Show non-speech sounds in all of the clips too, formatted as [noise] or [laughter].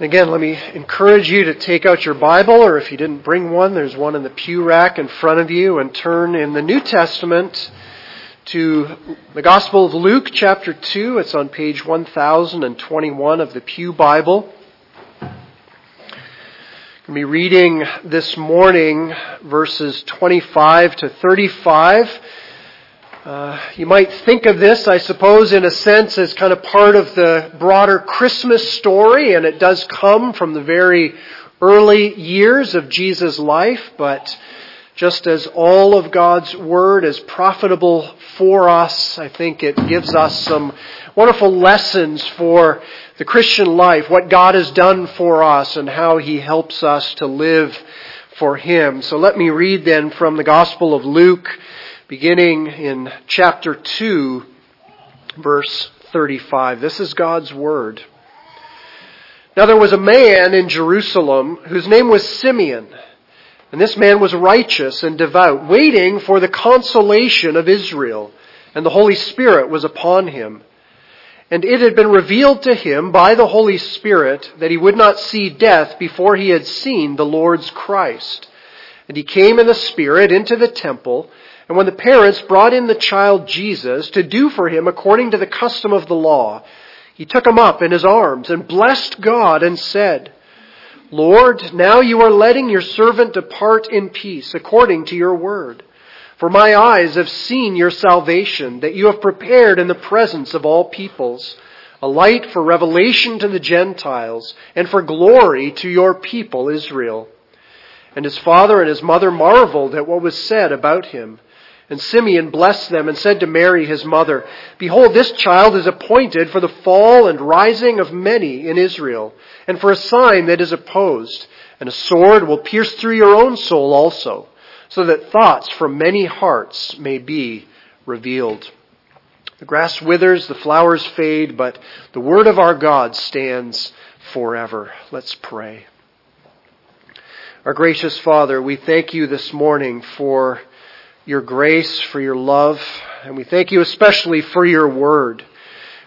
Again, let me encourage you to take out your Bible, or if you didn't bring one, there's one in the pew rack in front of you, and turn in the New Testament to the Gospel of Luke, chapter 2. It's on page 1021 of the Pew Bible. I'm going to be reading this morning verses 25 to 35 uh, you might think of this, I suppose, in a sense as kind of part of the broader Christmas story, and it does come from the very early years of Jesus' life, but just as all of God's Word is profitable for us, I think it gives us some wonderful lessons for the Christian life, what God has done for us and how He helps us to live for Him. So let me read then from the Gospel of Luke, beginning in chapter 2, verse 35. This is God's Word. Now there was a man in Jerusalem whose name was Simeon. And this man was righteous and devout, waiting for the consolation of Israel. And the Holy Spirit was upon him. And it had been revealed to him by the Holy Spirit that he would not see death before he had seen the Lord's Christ. And he came in the Spirit into the temple, and when the parents brought in the child Jesus to do for him according to the custom of the law, he took him up in his arms and blessed God and said, Lord, now you are letting your servant depart in peace according to your word. For my eyes have seen your salvation that you have prepared in the presence of all peoples, a light for revelation to the Gentiles and for glory to your people Israel. And his father and his mother marveled at what was said about him. And Simeon blessed them and said to Mary his mother, Behold, this child is appointed for the fall and rising of many in Israel, and for a sign that is opposed. And a sword will pierce through your own soul also, so that thoughts from many hearts may be revealed. The grass withers, the flowers fade, but the word of our God stands forever. Let's pray. Our gracious Father, we thank you this morning for your grace, for your love, and we thank you especially for your word.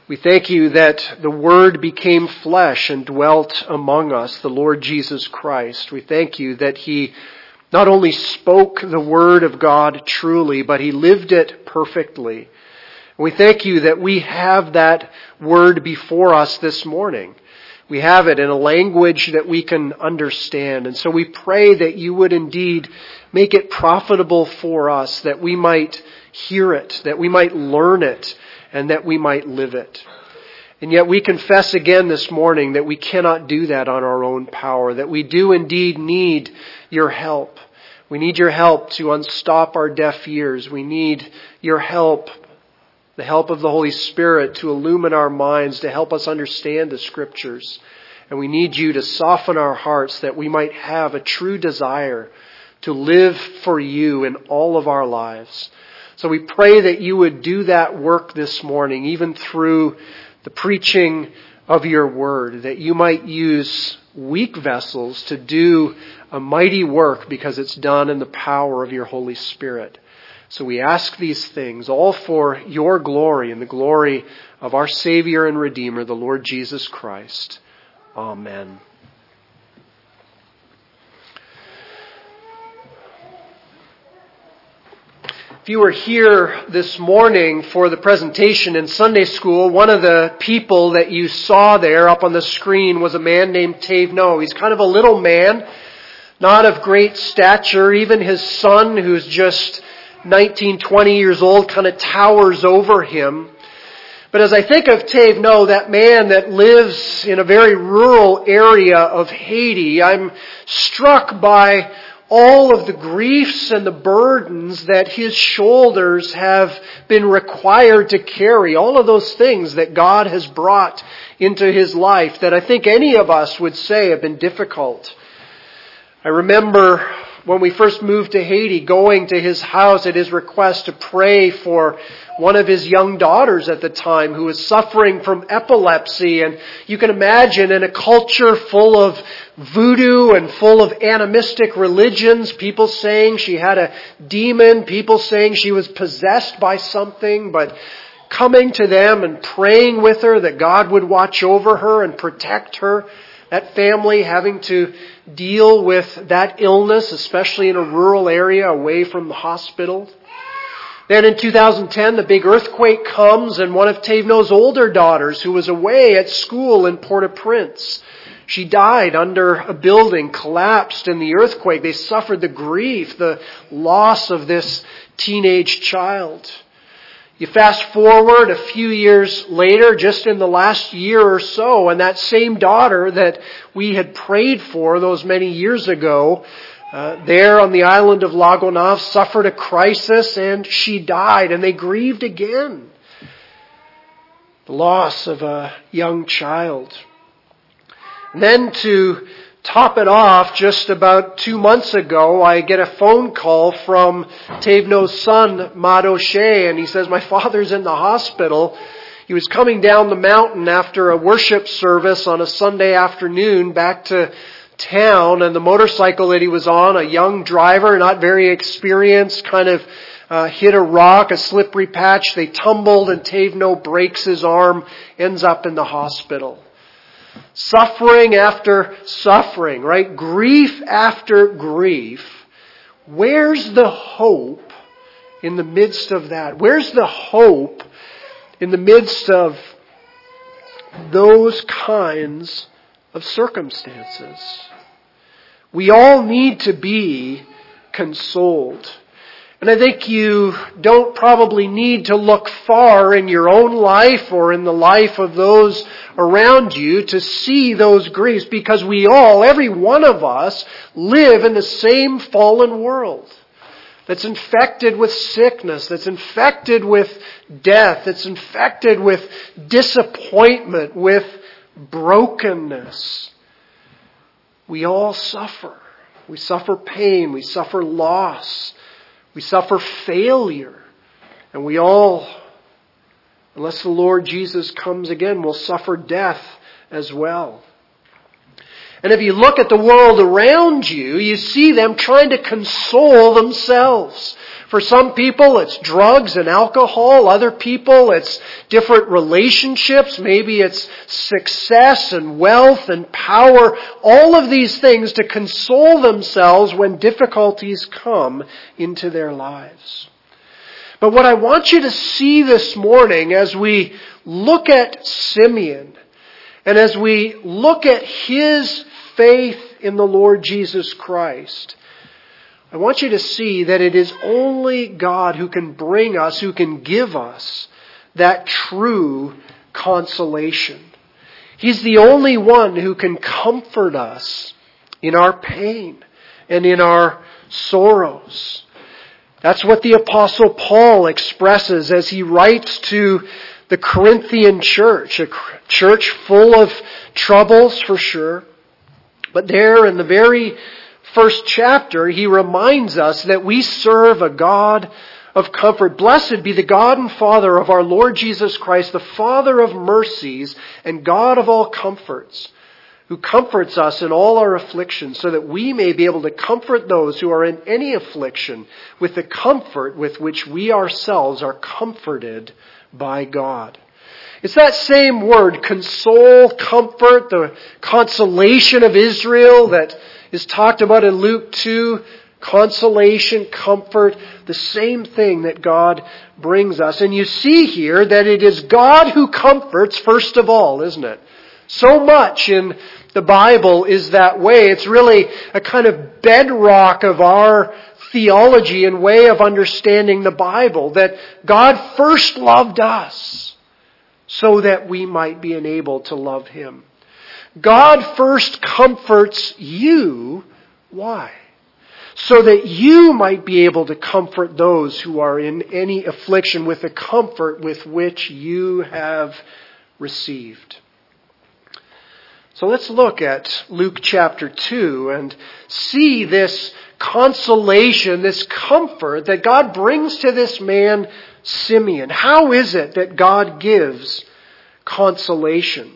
We thank you that the Word became flesh and dwelt among us, the Lord Jesus Christ. We thank you that He not only spoke the Word of God truly, but He lived it perfectly. We thank you that we have that Word before us this morning. We have it in a language that we can understand. And so we pray that you would indeed make it profitable for us, that we might hear it, that we might learn it, and that we might live it. And yet we confess again this morning that we cannot do that on our own power, that we do indeed need your help. We need your help to unstop our deaf ears. We need your help the help of the Holy Spirit to illumine our minds, to help us understand the Scriptures. And we need you to soften our hearts that we might have a true desire to live for you in all of our lives. So we pray that you would do that work this morning, even through the preaching of your word, that you might use weak vessels to do a mighty work because it's done in the power of your Holy Spirit. So we ask these things all for your glory and the glory of our Savior and Redeemer, the Lord Jesus Christ. Amen. If you were here this morning for the presentation in Sunday school, one of the people that you saw there up on the screen was a man named Tave No. He's kind of a little man, not of great stature. Even his son, who's just 19, 20 years old kind of towers over him. But as I think of Tave No, that man that lives in a very rural area of Haiti, I'm struck by all of the griefs and the burdens that his shoulders have been required to carry. All of those things that God has brought into his life that I think any of us would say have been difficult. I remember when we first moved to Haiti, going to his house at his request to pray for one of his young daughters at the time who was suffering from epilepsy. And you can imagine in a culture full of voodoo and full of animistic religions, people saying she had a demon, people saying she was possessed by something, but coming to them and praying with her that God would watch over her and protect her that family having to deal with that illness, especially in a rural area away from the hospital. Then in 2010, the big earthquake comes and one of Tavno's older daughters, who was away at school in Port-au-Prince, she died under a building, collapsed in the earthquake. They suffered the grief, the loss of this teenage child. You fast forward a few years later, just in the last year or so, and that same daughter that we had prayed for those many years ago, uh, there on the island of La Gonâve, suffered a crisis and she died, and they grieved again. The loss of a young child. And then to top it off, just about two months ago, I get a phone call from Tavno's son, Mado Shea, and he says, my father's in the hospital. He was coming down the mountain after a worship service on a Sunday afternoon back to town, and the motorcycle that he was on, a young driver, not very experienced, kind of uh, hit a rock, a slippery patch. They tumbled, and Tavno breaks his arm, ends up in the hospital. Suffering after suffering, right? Grief after grief. Where's the hope in the midst of that? Where's the hope in the midst of those kinds of circumstances? We all need to be consoled. And I think you don't probably need to look far in your own life or in the life of those around you to see those griefs because we all, every one of us, live in the same fallen world that's infected with sickness, that's infected with death, that's infected with disappointment, with brokenness. We all suffer. We suffer pain. We suffer loss. We suffer failure. And we all, unless the Lord Jesus comes again, will suffer death as well. And if you look at the world around you, you see them trying to console themselves. For some people, it's drugs and alcohol. Other people, it's different relationships. Maybe it's success and wealth and power. All of these things to console themselves when difficulties come into their lives. But what I want you to see this morning as we look at Simeon and as we look at his faith in the Lord Jesus Christ I want you to see that it is only God who can bring us, who can give us that true consolation. He's the only one who can comfort us in our pain and in our sorrows. That's what the apostle Paul expresses as he writes to the Corinthian church, a church full of troubles for sure. But there in the very first chapter, he reminds us that we serve a God of comfort. Blessed be the God and Father of our Lord Jesus Christ, the Father of mercies and God of all comforts, who comforts us in all our afflictions, so that we may be able to comfort those who are in any affliction with the comfort with which we ourselves are comforted by God. It's that same word, console, comfort, the consolation of Israel that is talked about in Luke 2 consolation, comfort, the same thing that God brings us. And you see here that it is God who comforts first of all, isn't it? So much in the Bible is that way. It's really a kind of bedrock of our theology and way of understanding the Bible that God first loved us so that we might be enabled to love Him. God first comforts you. Why? So that you might be able to comfort those who are in any affliction with the comfort with which you have received. So let's look at Luke chapter 2 and see this consolation, this comfort that God brings to this man, Simeon. How is it that God gives consolation?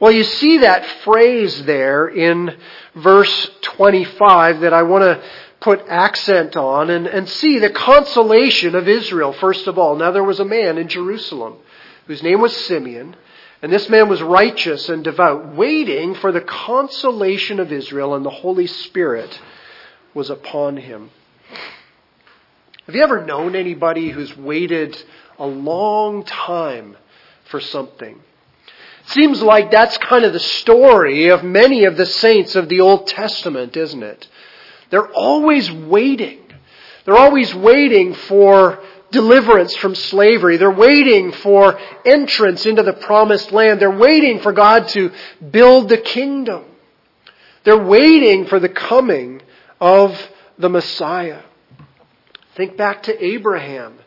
Well, you see that phrase there in verse 25 that I want to put accent on and, and see the consolation of Israel, first of all. Now, there was a man in Jerusalem whose name was Simeon, And this man was righteous and devout, waiting for the consolation of Israel, and the Holy Spirit was upon him. Have you ever known anybody who's waited a long time for something? Seems like that's kind of the story of many of the saints of the Old Testament, isn't it? They're always waiting. They're always waiting for deliverance from slavery. They're waiting for entrance into the promised land. They're waiting for God to build the kingdom. They're waiting for the coming of the Messiah. Think back to Abraham.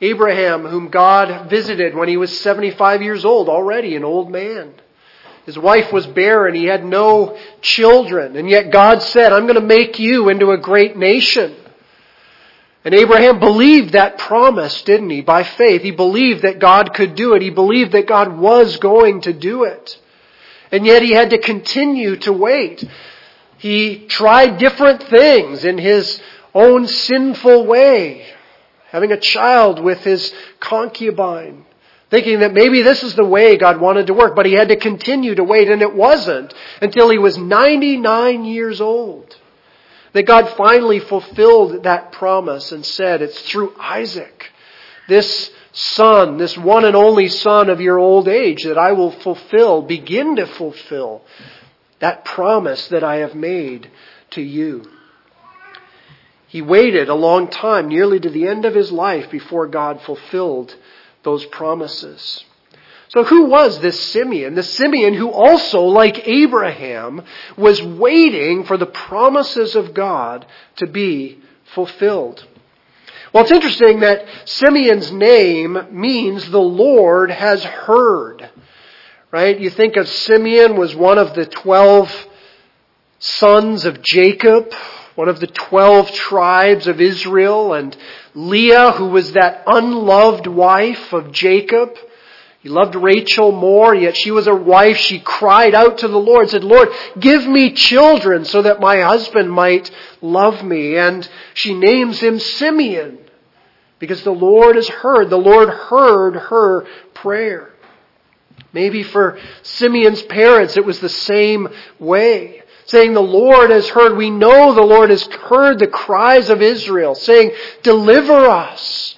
Abraham, whom God visited when he was 75 years old, already an old man. His wife was barren. He had no children. And yet God said, I'm going to make you into a great nation. And Abraham believed that promise, didn't he? By faith. He believed that God could do it. He believed that God was going to do it. And yet he had to continue to wait. He tried different things in his own sinful way. Having a child with his concubine. Thinking that maybe this is the way God wanted to work. But he had to continue to wait and it wasn't until he was 99 years old. That God finally fulfilled that promise and said, It's through Isaac, this son, this one and only son of your old age, that I will fulfill, begin to fulfill that promise that I have made to you. He waited a long time, nearly to the end of his life, before God fulfilled those promises. So who was this Simeon? The Simeon who also, like Abraham, was waiting for the promises of God to be fulfilled. Well, it's interesting that Simeon's name means the Lord has heard. Right? You think of Simeon was one of the twelve sons of Jacob, one of the twelve tribes of Israel, and Leah, who was that unloved wife of Jacob. He loved Rachel more, yet she was a wife. She cried out to the Lord, said, Lord, give me children so that my husband might love me. And she names him Simeon because the Lord has heard. The Lord heard her prayer. Maybe for Simeon's parents it was the same way. Saying, the Lord has heard. We know the Lord has heard the cries of Israel, saying, deliver us.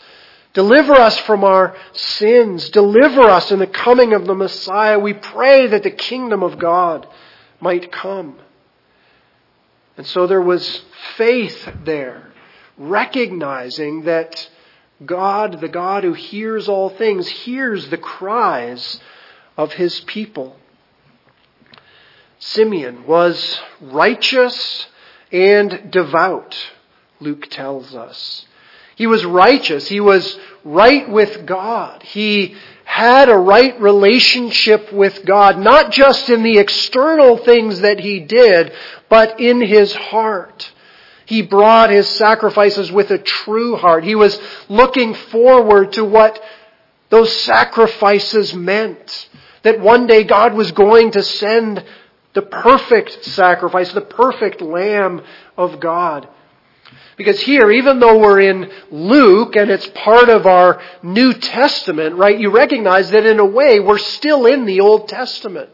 Deliver us from our sins. Deliver us in the coming of the Messiah. We pray that the kingdom of God might come. And so there was faith there, recognizing that God, the God who hears all things, hears the cries of his people. Simeon was righteous and devout, Luke tells us. He was righteous. He was right with God. He had a right relationship with God, not just in the external things that he did, but in his heart. He brought his sacrifices with a true heart. He was looking forward to what those sacrifices meant. That one day God was going to send the perfect sacrifice, the perfect Lamb of God. Because here, even though we're in Luke and it's part of our New Testament, right, you recognize that in a way we're still in the Old Testament.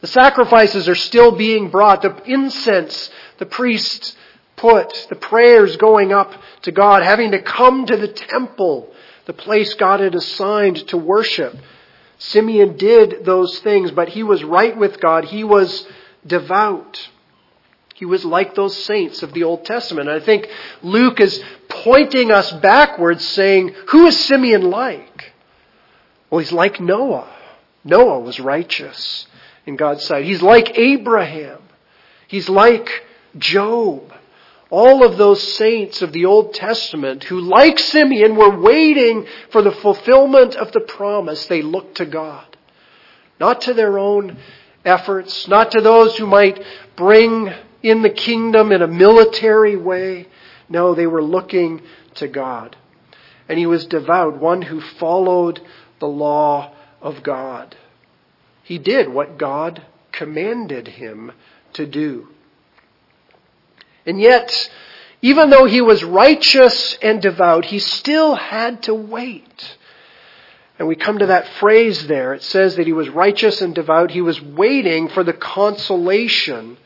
The sacrifices are still being brought. The incense the priests put, the prayers going up to God, having to come to the temple, the place God had assigned to worship. Simeon did those things, but he was right with God. He was devout. He was like those saints of the Old Testament. And I think Luke is pointing us backwards saying, who is Simeon like? Well, he's like Noah. Noah was righteous in God's sight. He's like Abraham. He's like Job. All of those saints of the Old Testament who, like Simeon, were waiting for the fulfillment of the promise, they looked to God. Not to their own efforts, not to those who might bring in the kingdom in a military way. No, they were looking to God. And he was devout, one who followed the law of God. He did what God commanded him to do. And yet, even though he was righteous and devout, he still had to wait. And we come to that phrase there. It says that he was righteous and devout. He was waiting for the consolation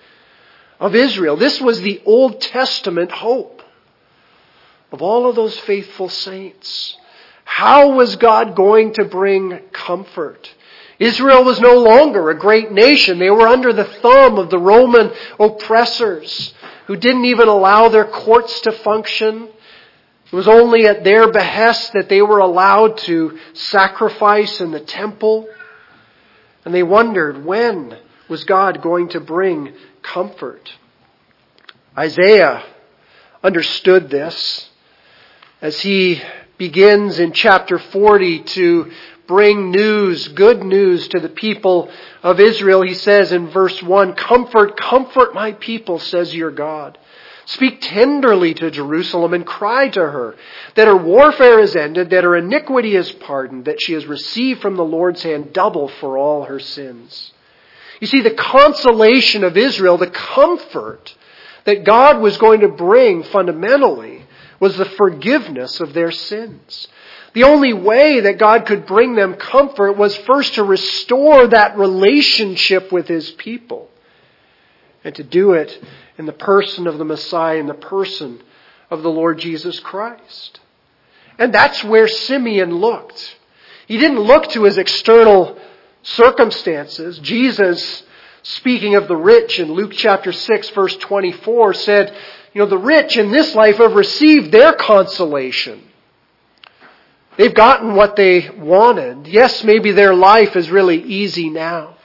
of Israel. This was the Old Testament hope of all of those faithful saints. How was God going to bring comfort? Israel was no longer a great nation. They were under the thumb of the Roman oppressors who didn't even allow their courts to function. It was only at their behest that they were allowed to sacrifice in the temple. And they wondered when was God going to bring comfort? Isaiah understood this as he begins in chapter 40 to bring news, good news to the people of Israel. He says in verse 1, Comfort, comfort my people, says your God. Speak tenderly to Jerusalem and cry to her that her warfare is ended, that her iniquity is pardoned, that she has received from the Lord's hand double for all her sins. You see, the consolation of Israel, the comfort that God was going to bring fundamentally was the forgiveness of their sins. The only way that God could bring them comfort was first to restore that relationship with His people. And to do it in the person of the Messiah, in the person of the Lord Jesus Christ. And that's where Simeon looked. He didn't look to his external circumstances. Jesus, speaking of the rich in Luke chapter 6 verse 24 said, you know, the rich in this life have received their consolation. They've gotten what they wanted. Yes, maybe their life is really easy now.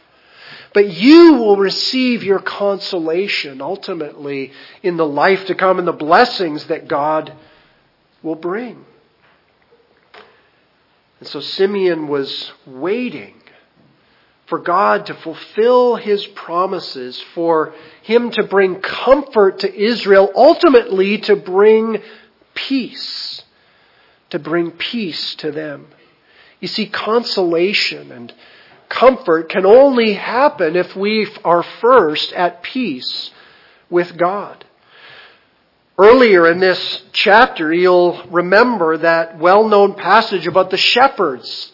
But you will receive your consolation ultimately in the life to come and the blessings that God will bring. And so Simeon was waiting for God to fulfill his promises, for him to bring comfort to Israel, ultimately to bring peace, to bring peace to them. You see, consolation and comfort can only happen if we are first at peace with God. Earlier in this chapter, you'll remember that well-known passage about the shepherds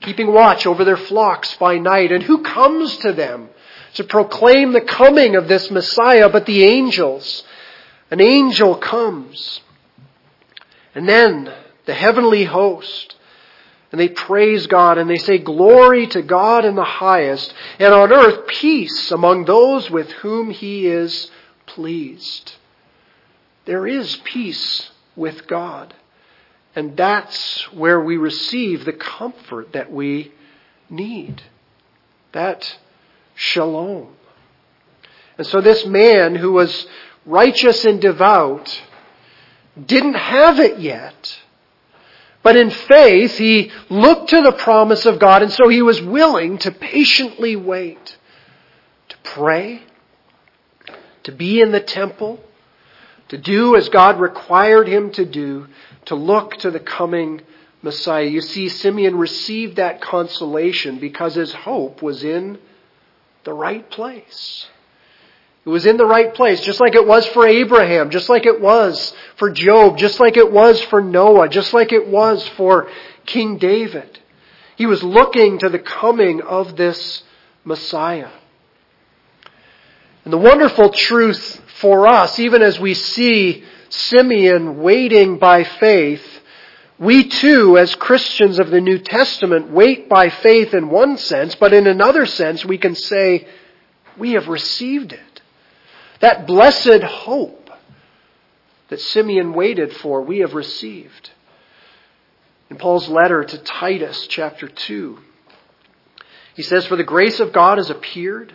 keeping watch over their flocks by night. And who comes to them to proclaim the coming of this Messiah but the angels? An angel comes. And then the heavenly host and they praise God and they say, Glory to God in the highest, and on earth peace among those with whom He is pleased. There is peace with God. And that's where we receive the comfort that we need. That shalom. And so this man who was righteous and devout didn't have it yet. But in faith, he looked to the promise of God, and so he was willing to patiently wait, to pray, to be in the temple, to do as God required him to do, to look to the coming Messiah. You see, Simeon received that consolation because his hope was in the right place. It was in the right place, just like it was for Abraham, just like it was for Job, just like it was for Noah, just like it was for King David. He was looking to the coming of this Messiah. And the wonderful truth for us, even as we see Simeon waiting by faith, we too, as Christians of the New Testament, wait by faith in one sense, but in another sense, we can say, we have received it. That blessed hope that Simeon waited for, we have received. In Paul's letter to Titus, chapter 2, he says, For the grace of God has appeared,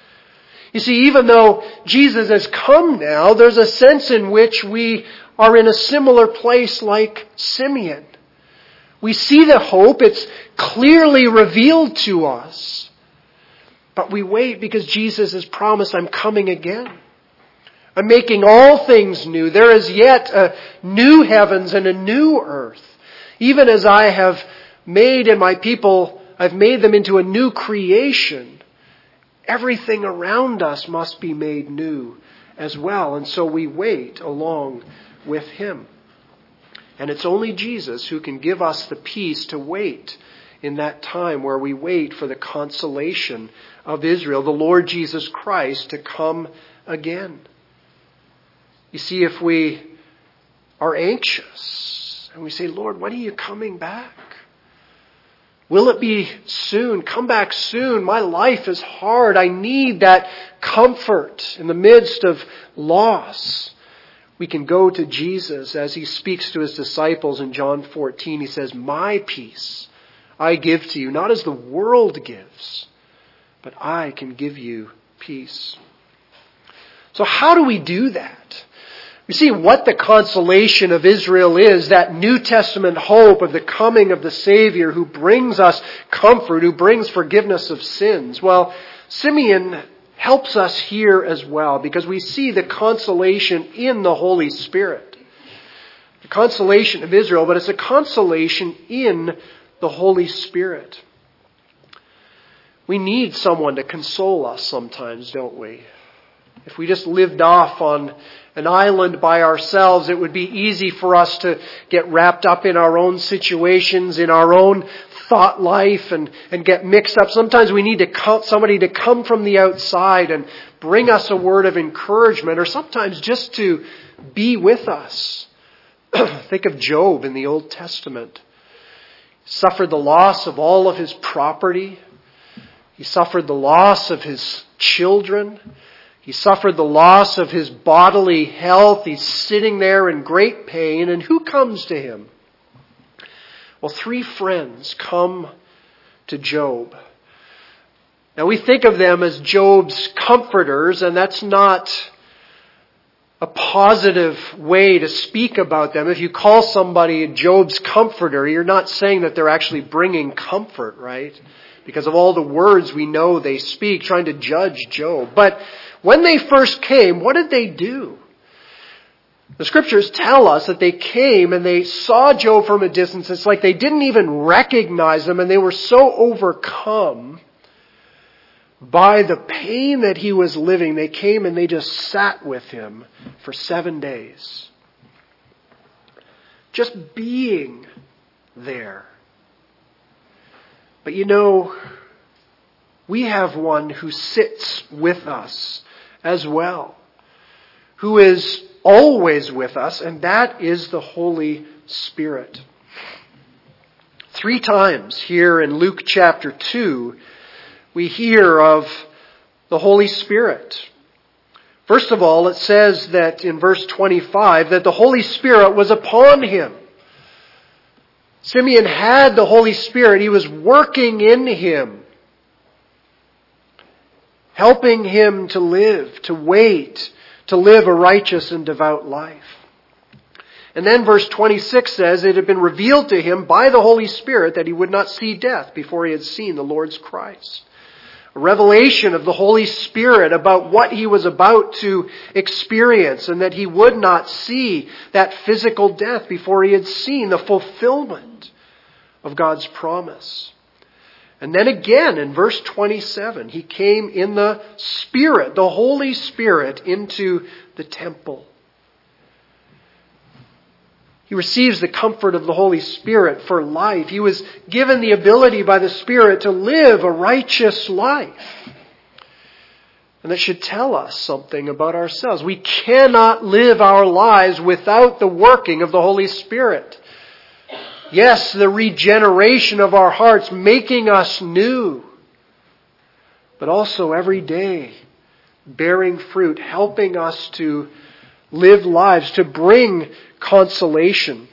You see, even though Jesus has come now, there's a sense in which we are in a similar place like Simeon. We see the hope, it's clearly revealed to us. But we wait because Jesus has promised, I'm coming again. I'm making all things new. There is yet a new heavens and a new earth. Even as I have made in my people, I've made them into a new creation. Everything around us must be made new as well. And so we wait along with Him. And it's only Jesus who can give us the peace to wait in that time where we wait for the consolation of Israel, the Lord Jesus Christ, to come again. You see, if we are anxious and we say, Lord, when are you coming back? Will it be soon? Come back soon. My life is hard. I need that comfort in the midst of loss. We can go to Jesus as he speaks to his disciples in John 14. He says, My peace I give to you, not as the world gives, but I can give you peace. So how do we do that? You see what the consolation of Israel is, that New Testament hope of the coming of the Savior who brings us comfort, who brings forgiveness of sins. Well, Simeon helps us here as well because we see the consolation in the Holy Spirit. The consolation of Israel, but it's a consolation in the Holy Spirit. We need someone to console us sometimes, don't we? If we just lived off on an island by ourselves, it would be easy for us to get wrapped up in our own situations, in our own thought life and, and get mixed up. Sometimes we need to come, somebody to come from the outside and bring us a word of encouragement or sometimes just to be with us. [clears throat] Think of Job in the Old Testament. He suffered the loss of all of his property. He suffered the loss of his children. He suffered the loss of his bodily health. He's sitting there in great pain. And who comes to him? Well, three friends come to Job. Now we think of them as Job's comforters, and that's not a positive way to speak about them. If you call somebody Job's comforter, you're not saying that they're actually bringing comfort, right? Because of all the words we know they speak, trying to judge Job. But when they first came, what did they do? The scriptures tell us that they came and they saw Job from a distance. It's like they didn't even recognize him and they were so overcome by the pain that he was living. They came and they just sat with him for seven days. Just being there. But you know, we have one who sits with us as well, who is always with us, and that is the Holy Spirit. Three times here in Luke chapter 2, we hear of the Holy Spirit. First of all, it says that in verse 25 that the Holy Spirit was upon him. Simeon had the Holy Spirit. He was working in him, helping him to live, to wait, to live a righteous and devout life. And then verse 26 says it had been revealed to him by the Holy Spirit that he would not see death before he had seen the Lord's Christ. A revelation of the Holy Spirit about what he was about to experience and that he would not see that physical death before he had seen the fulfillment of God's promise. And then again in verse 27, he came in the Spirit, the Holy Spirit, into the temple. He receives the comfort of the Holy Spirit for life. He was given the ability by the Spirit to live a righteous life. And that should tell us something about ourselves. We cannot live our lives without the working of the Holy Spirit. Yes, the regeneration of our hearts, making us new. But also every day, bearing fruit, helping us to live lives, to bring consolation.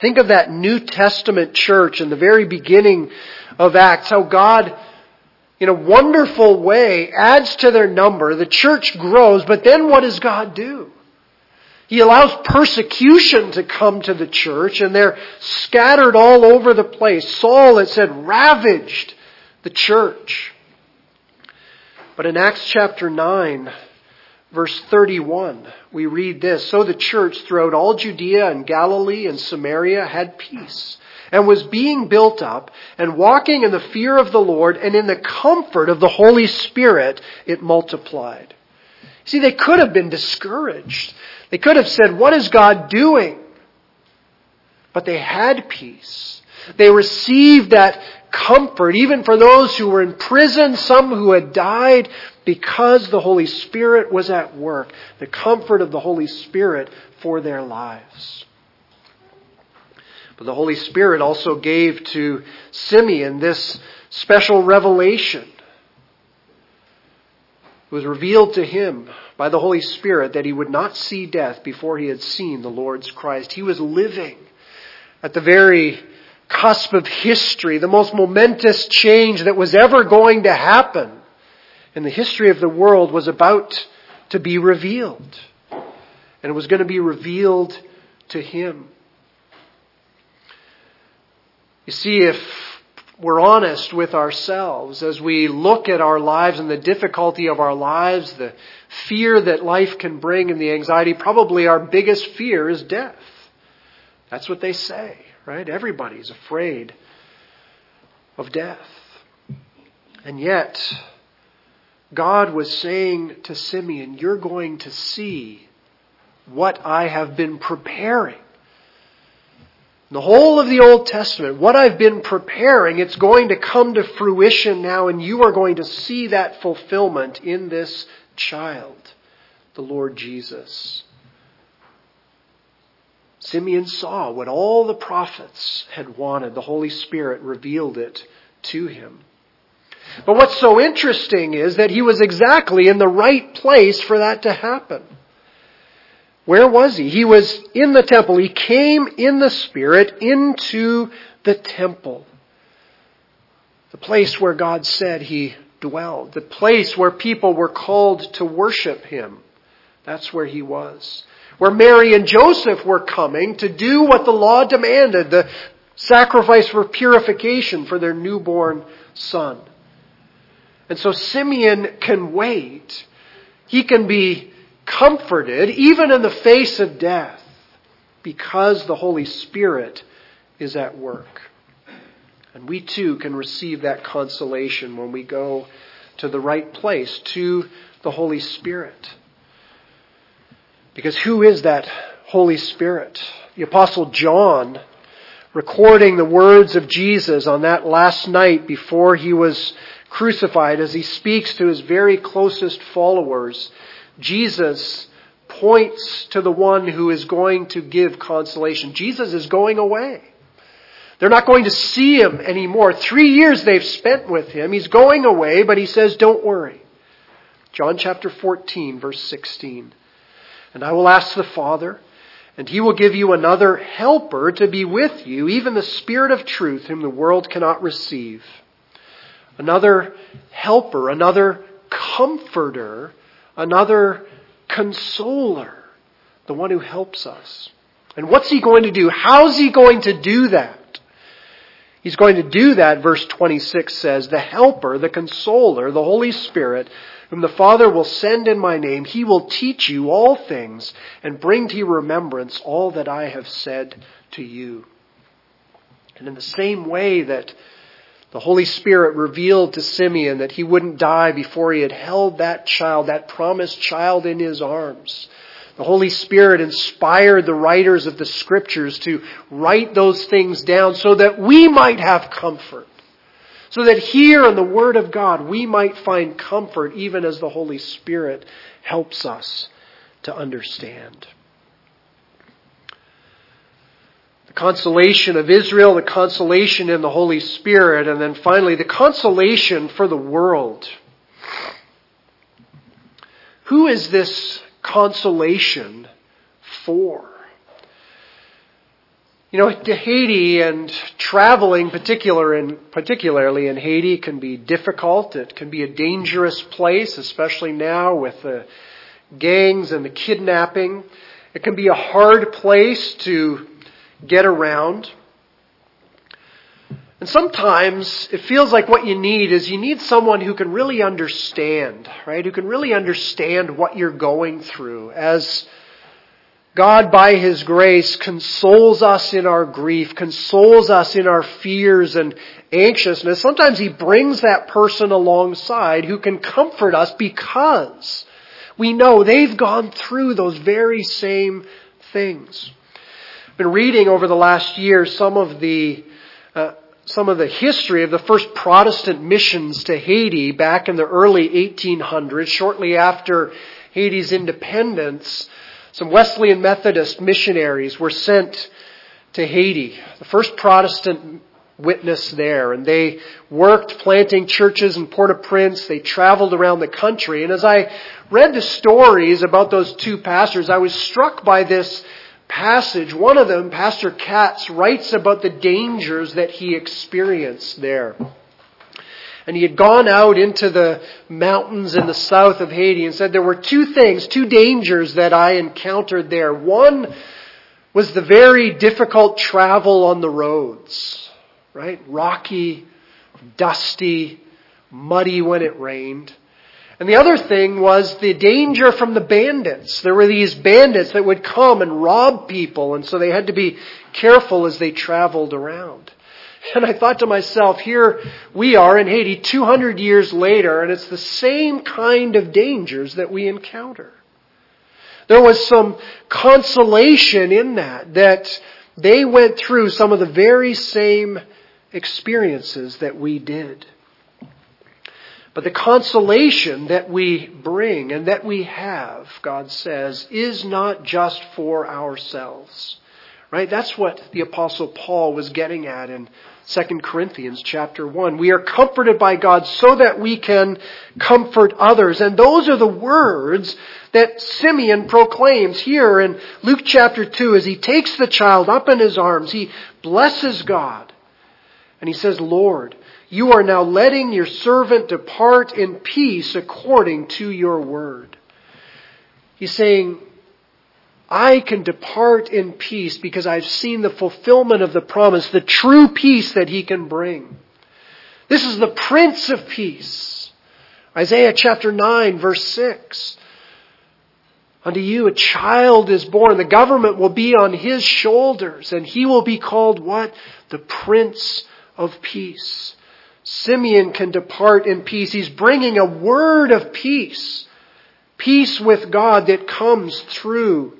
Think of that New Testament church in the very beginning of Acts, how God, in a wonderful way, adds to their number. The church grows, but then what does God do? He allows persecution to come to the church and they're scattered all over the place. Saul, it said, ravaged the church. But in Acts chapter 9, verse 31, we read this So the church throughout all Judea and Galilee and Samaria had peace and was being built up and walking in the fear of the Lord and in the comfort of the Holy Spirit, it multiplied. See, they could have been discouraged. They could have said, What is God doing? But they had peace. They received that comfort, even for those who were in prison, some who had died, because the Holy Spirit was at work. The comfort of the Holy Spirit for their lives. But the Holy Spirit also gave to Simeon this special revelation. It was revealed to him by the Holy Spirit that he would not see death before he had seen the Lord's Christ. He was living at the very cusp of history, the most momentous change that was ever going to happen in the history of the world was about to be revealed. And it was going to be revealed to him. You see, if we're honest with ourselves as we look at our lives and the difficulty of our lives, the fear that life can bring and the anxiety, probably our biggest fear is death. That's what they say, right? Everybody's afraid of death. And yet, God was saying to Simeon, You're going to see what I have been preparing the whole of the Old Testament, what I've been preparing, it's going to come to fruition now, and you are going to see that fulfillment in this child, the Lord Jesus. Simeon saw what all the prophets had wanted. The Holy Spirit revealed it to him. But what's so interesting is that he was exactly in the right place for that to happen. Where was he? He was in the temple. He came in the Spirit into the temple. The place where God said he dwelled. The place where people were called to worship him. That's where he was. Where Mary and Joseph were coming to do what the law demanded, the sacrifice for purification for their newborn son. And so Simeon can wait. He can be comforted even in the face of death because the Holy Spirit is at work. And we too can receive that consolation when we go to the right place, to the Holy Spirit. Because who is that Holy Spirit? The Apostle John, recording the words of Jesus on that last night before he was crucified, as he speaks to his very closest followers, Jesus points to the one who is going to give consolation. Jesus is going away. They're not going to see him anymore. Three years they've spent with him. He's going away, but he says, don't worry. John chapter 14, verse 16. And I will ask the Father, and he will give you another helper to be with you, even the Spirit of truth, whom the world cannot receive. Another helper, another comforter another consoler, the one who helps us. And what's he going to do? How's he going to do that? He's going to do that, verse 26 says, the helper, the consoler, the Holy Spirit, whom the Father will send in my name, he will teach you all things and bring to your remembrance all that I have said to you. And in the same way that the Holy Spirit revealed to Simeon that he wouldn't die before he had held that child, that promised child in his arms. The Holy Spirit inspired the writers of the scriptures to write those things down so that we might have comfort. So that here in the Word of God we might find comfort even as the Holy Spirit helps us to understand. Consolation of Israel, the consolation in the Holy Spirit, and then finally the consolation for the world. Who is this consolation for? You know, to Haiti and traveling particular in, particularly in Haiti can be difficult. It can be a dangerous place, especially now with the gangs and the kidnapping. It can be a hard place to get around. And sometimes it feels like what you need is you need someone who can really understand, right? Who can really understand what you're going through as God, by His grace, consoles us in our grief, consoles us in our fears and anxiousness. Sometimes He brings that person alongside who can comfort us because we know they've gone through those very same things. Been reading over the last year some of the uh, some of the history of the first Protestant missions to Haiti back in the early 1800s, shortly after Haiti's independence. Some Wesleyan Methodist missionaries were sent to Haiti, the first Protestant witness there, and they worked planting churches in Port-au-Prince. They traveled around the country, and as I read the stories about those two pastors, I was struck by this passage. One of them, Pastor Catts, writes about the dangers that he experienced there. And he had gone out into the mountains in the south of Haiti and said there were two things, two dangers that I encountered there. One was the very difficult travel on the roads, right? Rocky, dusty, muddy when it rained. And the other thing was the danger from the bandits. There were these bandits that would come and rob people, and so they had to be careful as they traveled around. [laughs] And I thought to myself, here we are in Haiti 200 years later, and it's the same kind of dangers that we encounter. There was some consolation in that, that they went through some of the very same experiences that we did. But the consolation that we bring and that we have, God says, is not just for ourselves. Right? That's what the apostle Paul was getting at in 2 Corinthians chapter 1. We are comforted by God so that we can comfort others. And those are the words that Simeon proclaims here in Luke chapter 2 as he takes the child up in his arms. He blesses God. And he says, Lord, you are now letting your servant depart in peace according to your word. He's saying, I can depart in peace because I've seen the fulfillment of the promise, the true peace that he can bring. This is the Prince of Peace. Isaiah chapter 9 verse 6. Unto you a child is born. The government will be on his shoulders and he will be called what? The Prince of Peace. Simeon can depart in peace. He's bringing a word of peace. Peace with God that comes through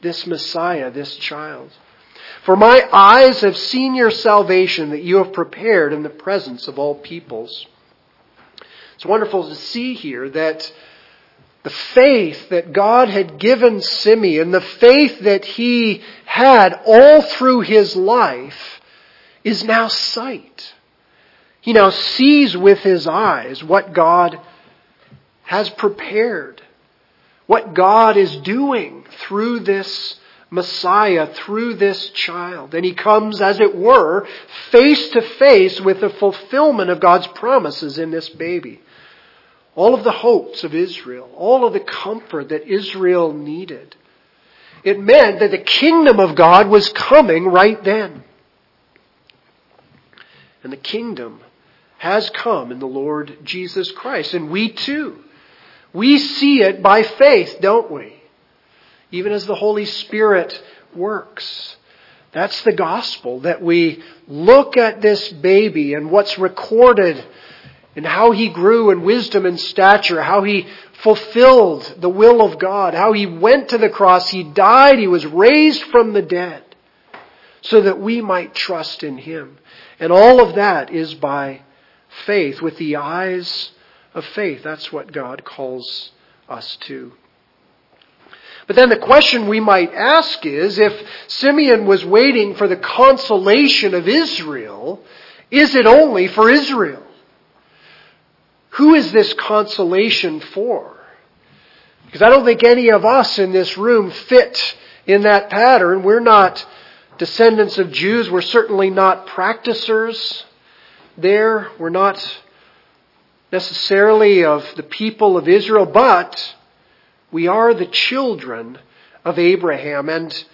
this Messiah, this child. For my eyes have seen your salvation that you have prepared in the presence of all peoples. It's wonderful to see here that the faith that God had given Simeon, the faith that he had all through his life, is now sight. He now sees with his eyes what God has prepared, what God is doing through this Messiah, through this child. And he comes, as it were, face to face with the fulfillment of God's promises in this baby. All of the hopes of Israel, all of the comfort that Israel needed. It meant that the kingdom of God was coming right then. And the kingdom has come in the Lord Jesus Christ. And we too, we see it by faith, don't we? Even as the Holy Spirit works. That's the gospel, that we look at this baby and what's recorded and how he grew in wisdom and stature, how he fulfilled the will of God, how he went to the cross, he died, he was raised from the dead, so that we might trust in him. And all of that is by faith, with the eyes of faith. That's what God calls us to. But then the question we might ask is if Simeon was waiting for the consolation of Israel, is it only for Israel? Who is this consolation for? Because I don't think any of us in this room fit in that pattern. We're not descendants of Jews. We're certainly not practicers there. We're not necessarily of the people of Israel, but we are the children of Abraham. And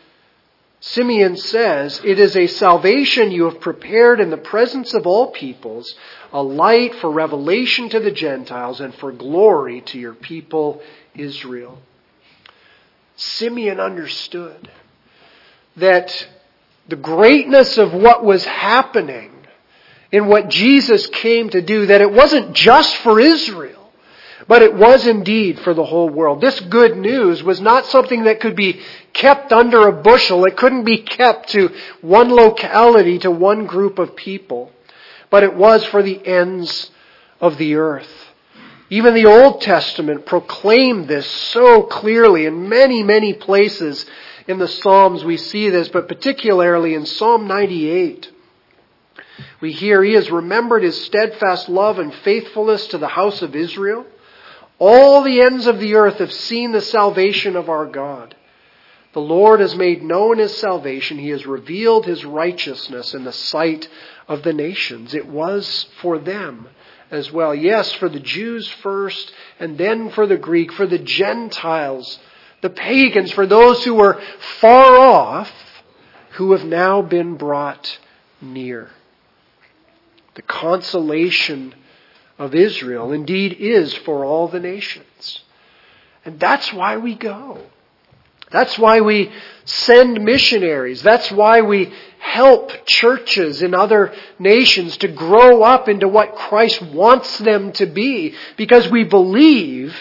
Simeon says, It is a salvation you have prepared in the presence of all peoples, a light for revelation to the Gentiles and for glory to your people Israel. Simeon understood that the greatness of what was happening in what Jesus came to do, that it wasn't just for Israel. But it was indeed for the whole world. This good news was not something that could be kept under a bushel. It couldn't be kept to one locality, to one group of people. But it was for the ends of the earth. Even the Old Testament proclaimed this so clearly in many, many places in the Psalms we see this, but particularly in Psalm 98. We hear he has remembered his steadfast love and faithfulness to the house of Israel. All the ends of the earth have seen the salvation of our God. The Lord has made known his salvation. He has revealed his righteousness in the sight of the nations. It was for them as well. Yes, for the Jews first, and then for the Greek, for the Gentiles, the pagans, for those who were far off, who have now been brought near. The consolation of Israel indeed is for all the nations. And that's why we go. That's why we send missionaries. That's why we help churches in other nations to grow up into what Christ wants them to be. Because we believe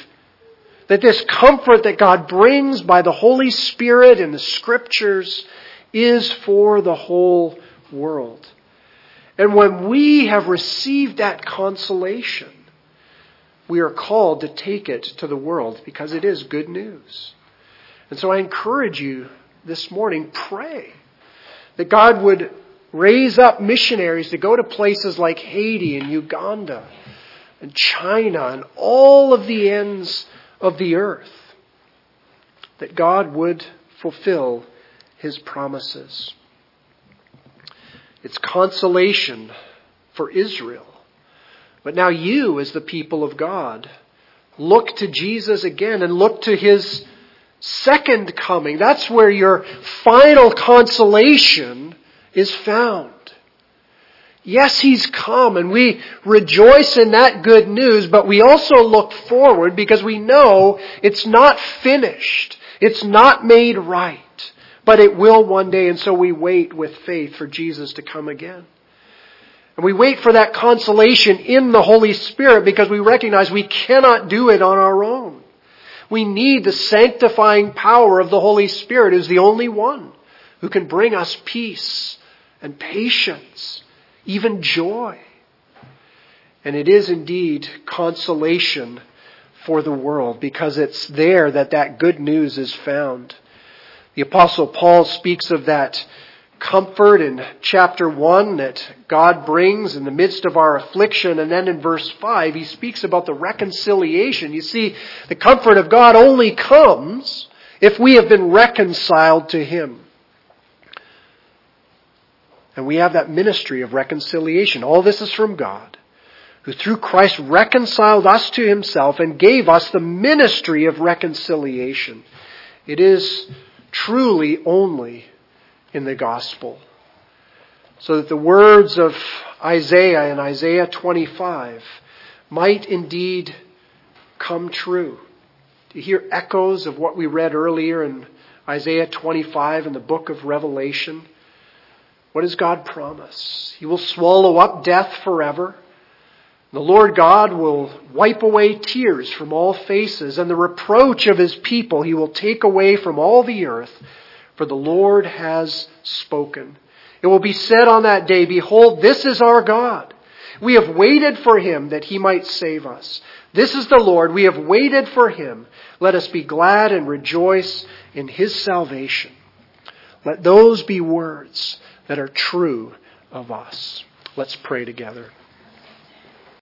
that this comfort that God brings by the Holy Spirit and the Scriptures is for the whole world. And when we have received that consolation, we are called to take it to the world because it is good news. And so I encourage you this morning, pray that God would raise up missionaries to go to places like Haiti and Uganda and China and all of the ends of the earth. That God would fulfill his promises. It's consolation for Israel. But now you, as the people of God, look to Jesus again and look to his second coming. That's where your final consolation is found. Yes, He's come and we rejoice in that good news, but we also look forward because we know it's not finished. It's not made right. But it will one day, and so we wait with faith for Jesus to come again. And we wait for that consolation in the Holy Spirit because we recognize we cannot do it on our own. We need the sanctifying power of the Holy Spirit who's the only one who can bring us peace and patience, even joy. And it is indeed consolation for the world because it's there that that good news is found. The apostle Paul speaks of that comfort in chapter 1 that God brings in the midst of our affliction. And then in verse 5, he speaks about the reconciliation. You see, the comfort of God only comes if we have been reconciled to Him. And we have that ministry of reconciliation. All this is from God, who through Christ reconciled us to Himself and gave us the ministry of reconciliation. It is truly only in the gospel. So that the words of Isaiah in Isaiah 25 might indeed come true. To hear echoes of what we read earlier in Isaiah 25 in the book of Revelation. What does God promise? He will swallow up death forever. The Lord God will wipe away tears from all faces, and the reproach of his people he will take away from all the earth, for the Lord has spoken. It will be said on that day, Behold, this is our God. We have waited for him that he might save us. This is the Lord. We have waited for him. Let us be glad and rejoice in his salvation. Let those be words that are true of us. Let's pray together.